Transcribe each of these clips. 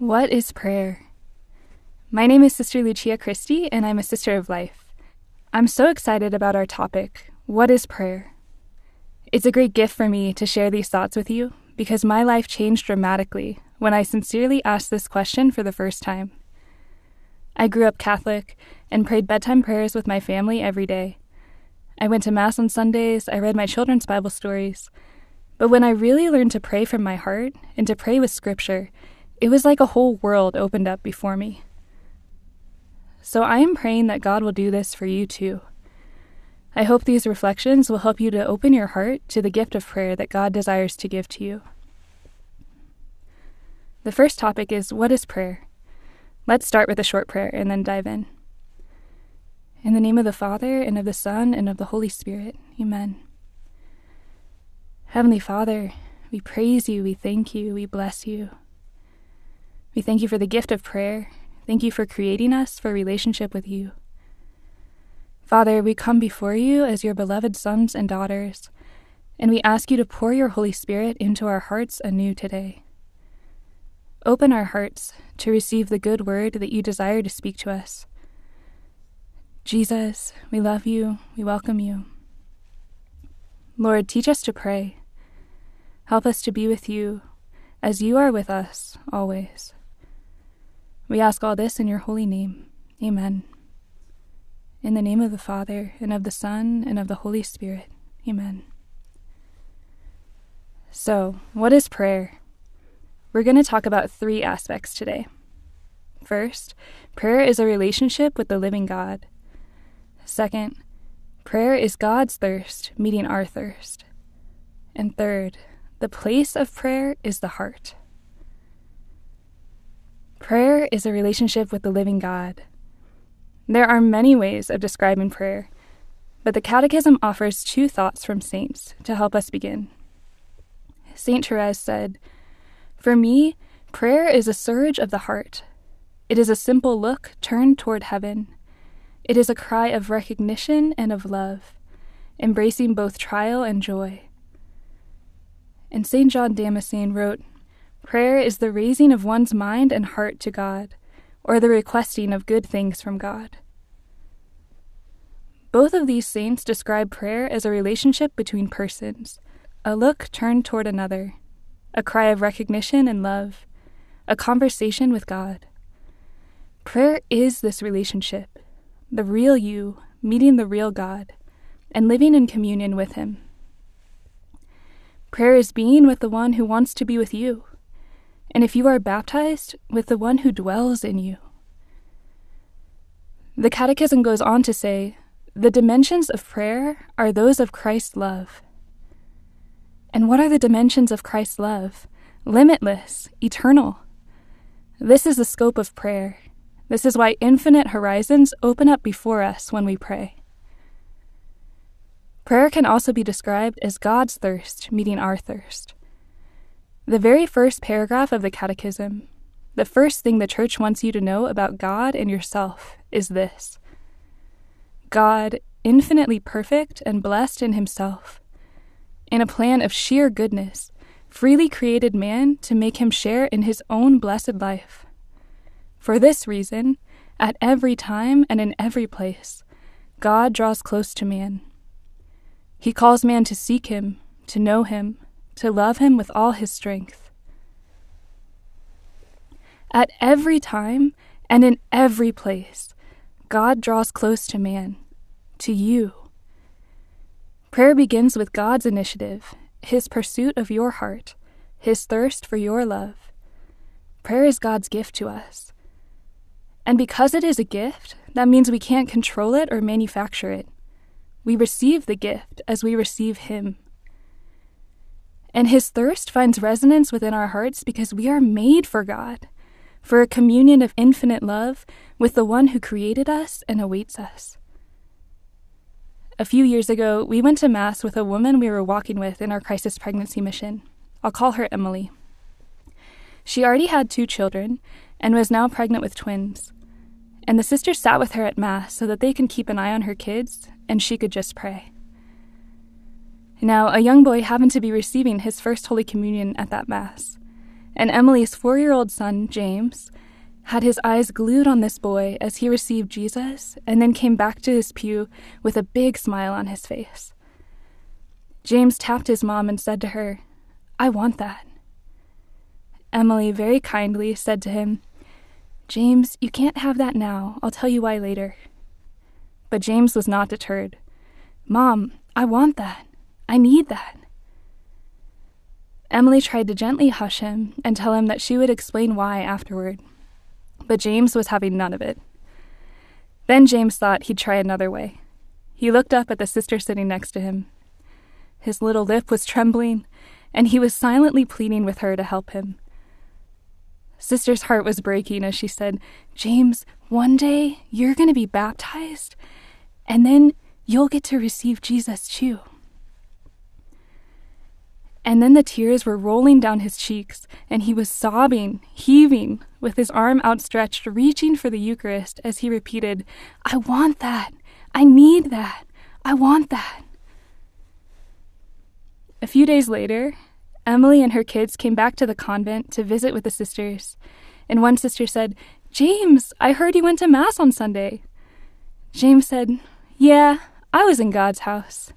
What is prayer? My name is Sister Lucia Christie, and I'm a Sister of Life. I'm so excited about our topic What is prayer? It's a great gift for me to share these thoughts with you because my life changed dramatically when I sincerely asked this question for the first time. I grew up Catholic and prayed bedtime prayers with my family every day. I went to Mass on Sundays, I read my children's Bible stories. But when I really learned to pray from my heart and to pray with Scripture, it was like a whole world opened up before me. So I am praying that God will do this for you too. I hope these reflections will help you to open your heart to the gift of prayer that God desires to give to you. The first topic is What is prayer? Let's start with a short prayer and then dive in. In the name of the Father, and of the Son, and of the Holy Spirit. Amen. Heavenly Father, we praise you, we thank you, we bless you. We thank you for the gift of prayer. Thank you for creating us for relationship with you. Father, we come before you as your beloved sons and daughters, and we ask you to pour your Holy Spirit into our hearts anew today. Open our hearts to receive the good word that you desire to speak to us. Jesus, we love you, we welcome you. Lord, teach us to pray. Help us to be with you as you are with us always. We ask all this in your holy name. Amen. In the name of the Father, and of the Son, and of the Holy Spirit. Amen. So, what is prayer? We're going to talk about three aspects today. First, prayer is a relationship with the living God. Second, prayer is God's thirst meeting our thirst. And third, the place of prayer is the heart. Prayer is a relationship with the living God. There are many ways of describing prayer, but the Catechism offers two thoughts from saints to help us begin. St. Therese said, For me, prayer is a surge of the heart. It is a simple look turned toward heaven. It is a cry of recognition and of love, embracing both trial and joy. And St. John Damascene wrote, Prayer is the raising of one's mind and heart to God, or the requesting of good things from God. Both of these saints describe prayer as a relationship between persons, a look turned toward another, a cry of recognition and love, a conversation with God. Prayer is this relationship, the real you meeting the real God and living in communion with Him. Prayer is being with the one who wants to be with you and if you are baptized, with the one who dwells in you. The Catechism goes on to say the dimensions of prayer are those of Christ's love. And what are the dimensions of Christ's love? Limitless, eternal. This is the scope of prayer. This is why infinite horizons open up before us when we pray. Prayer can also be described as God's thirst meeting our thirst. The very first paragraph of the Catechism, the first thing the Church wants you to know about God and yourself is this God, infinitely perfect and blessed in Himself, in a plan of sheer goodness, freely created man to make him share in his own blessed life. For this reason, at every time and in every place, God draws close to man. He calls man to seek him, to know him, to love him with all his strength. At every time and in every place, God draws close to man, to you. Prayer begins with God's initiative, his pursuit of your heart, his thirst for your love. Prayer is God's gift to us. And because it is a gift, that means we can't control it or manufacture it. We receive the gift as we receive Him. And his thirst finds resonance within our hearts because we are made for God, for a communion of infinite love with the one who created us and awaits us. A few years ago, we went to Mass with a woman we were walking with in our crisis pregnancy mission. I'll call her Emily. She already had two children and was now pregnant with twins. And the sisters sat with her at Mass so that they could keep an eye on her kids and she could just pray. Now, a young boy happened to be receiving his first Holy Communion at that Mass. and Emily's four year old son, James, had his eyes glued on this boy as he received Jesus and then came back to his pew with a big smile on his face. James tapped his mom and said to her, I want that. Emily very kindly said to him, James, you can't have that now. I'll tell you why later. But James was not deterred. Mom, I want that. I need that. Emily tried to gently hush him and tell him that she would explain why afterward. But James was having none of it. Then James thought he'd try another way. He looked up at the sister sitting next to him. His little lip was trembling, and he was silently pleading with her to help him. Sister's heart was breaking as she said, James, one day you're going to be baptized, and then you'll get to receive Jesus too. And then the tears were rolling down his cheeks, and he was sobbing, heaving, with his arm outstretched, reaching for the Eucharist as he repeated, I want that. I need that. I want that. A few days later, Emily and her kids came back to the convent to visit with the sisters, and one sister said, James, I heard you went to Mass on Sunday. James said, Yeah, I was in God's house.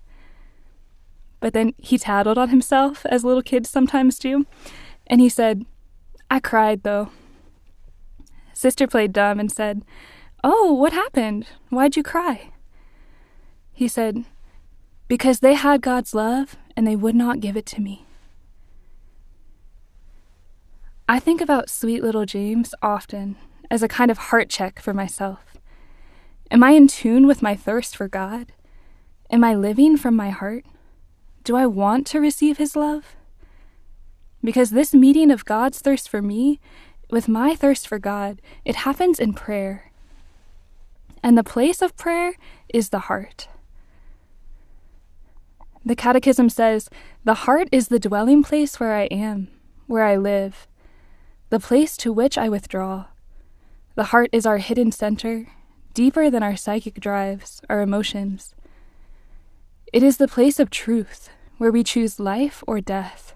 But then he tattled on himself, as little kids sometimes do, and he said, I cried though. Sister played dumb and said, Oh, what happened? Why'd you cry? He said, Because they had God's love and they would not give it to me. I think about sweet little James often as a kind of heart check for myself. Am I in tune with my thirst for God? Am I living from my heart? Do I want to receive His love? Because this meeting of God's thirst for me with my thirst for God, it happens in prayer. And the place of prayer is the heart. The Catechism says, The heart is the dwelling place where I am, where I live, the place to which I withdraw. The heart is our hidden center, deeper than our psychic drives, our emotions. It is the place of truth, where we choose life or death.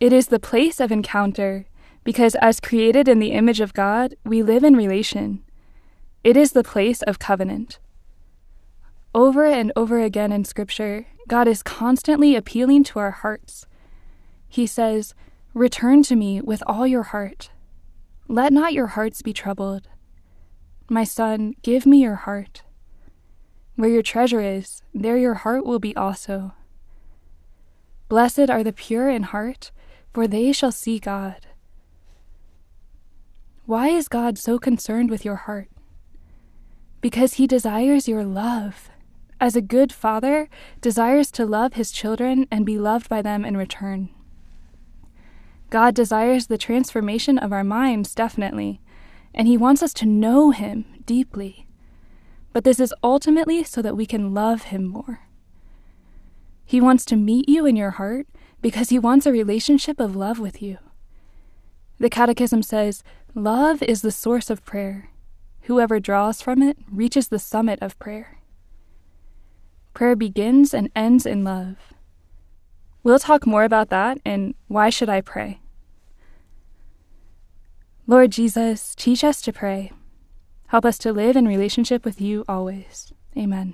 It is the place of encounter, because as created in the image of God, we live in relation. It is the place of covenant. Over and over again in Scripture, God is constantly appealing to our hearts. He says, Return to me with all your heart. Let not your hearts be troubled. My son, give me your heart. Where your treasure is, there your heart will be also. Blessed are the pure in heart, for they shall see God. Why is God so concerned with your heart? Because he desires your love. As a good father desires to love his children and be loved by them in return. God desires the transformation of our minds, definitely, and he wants us to know him deeply. But this is ultimately so that we can love him more. He wants to meet you in your heart because he wants a relationship of love with you. The Catechism says, Love is the source of prayer. Whoever draws from it reaches the summit of prayer. Prayer begins and ends in love. We'll talk more about that and why should I pray? Lord Jesus, teach us to pray. Help us to live in relationship with you always. Amen.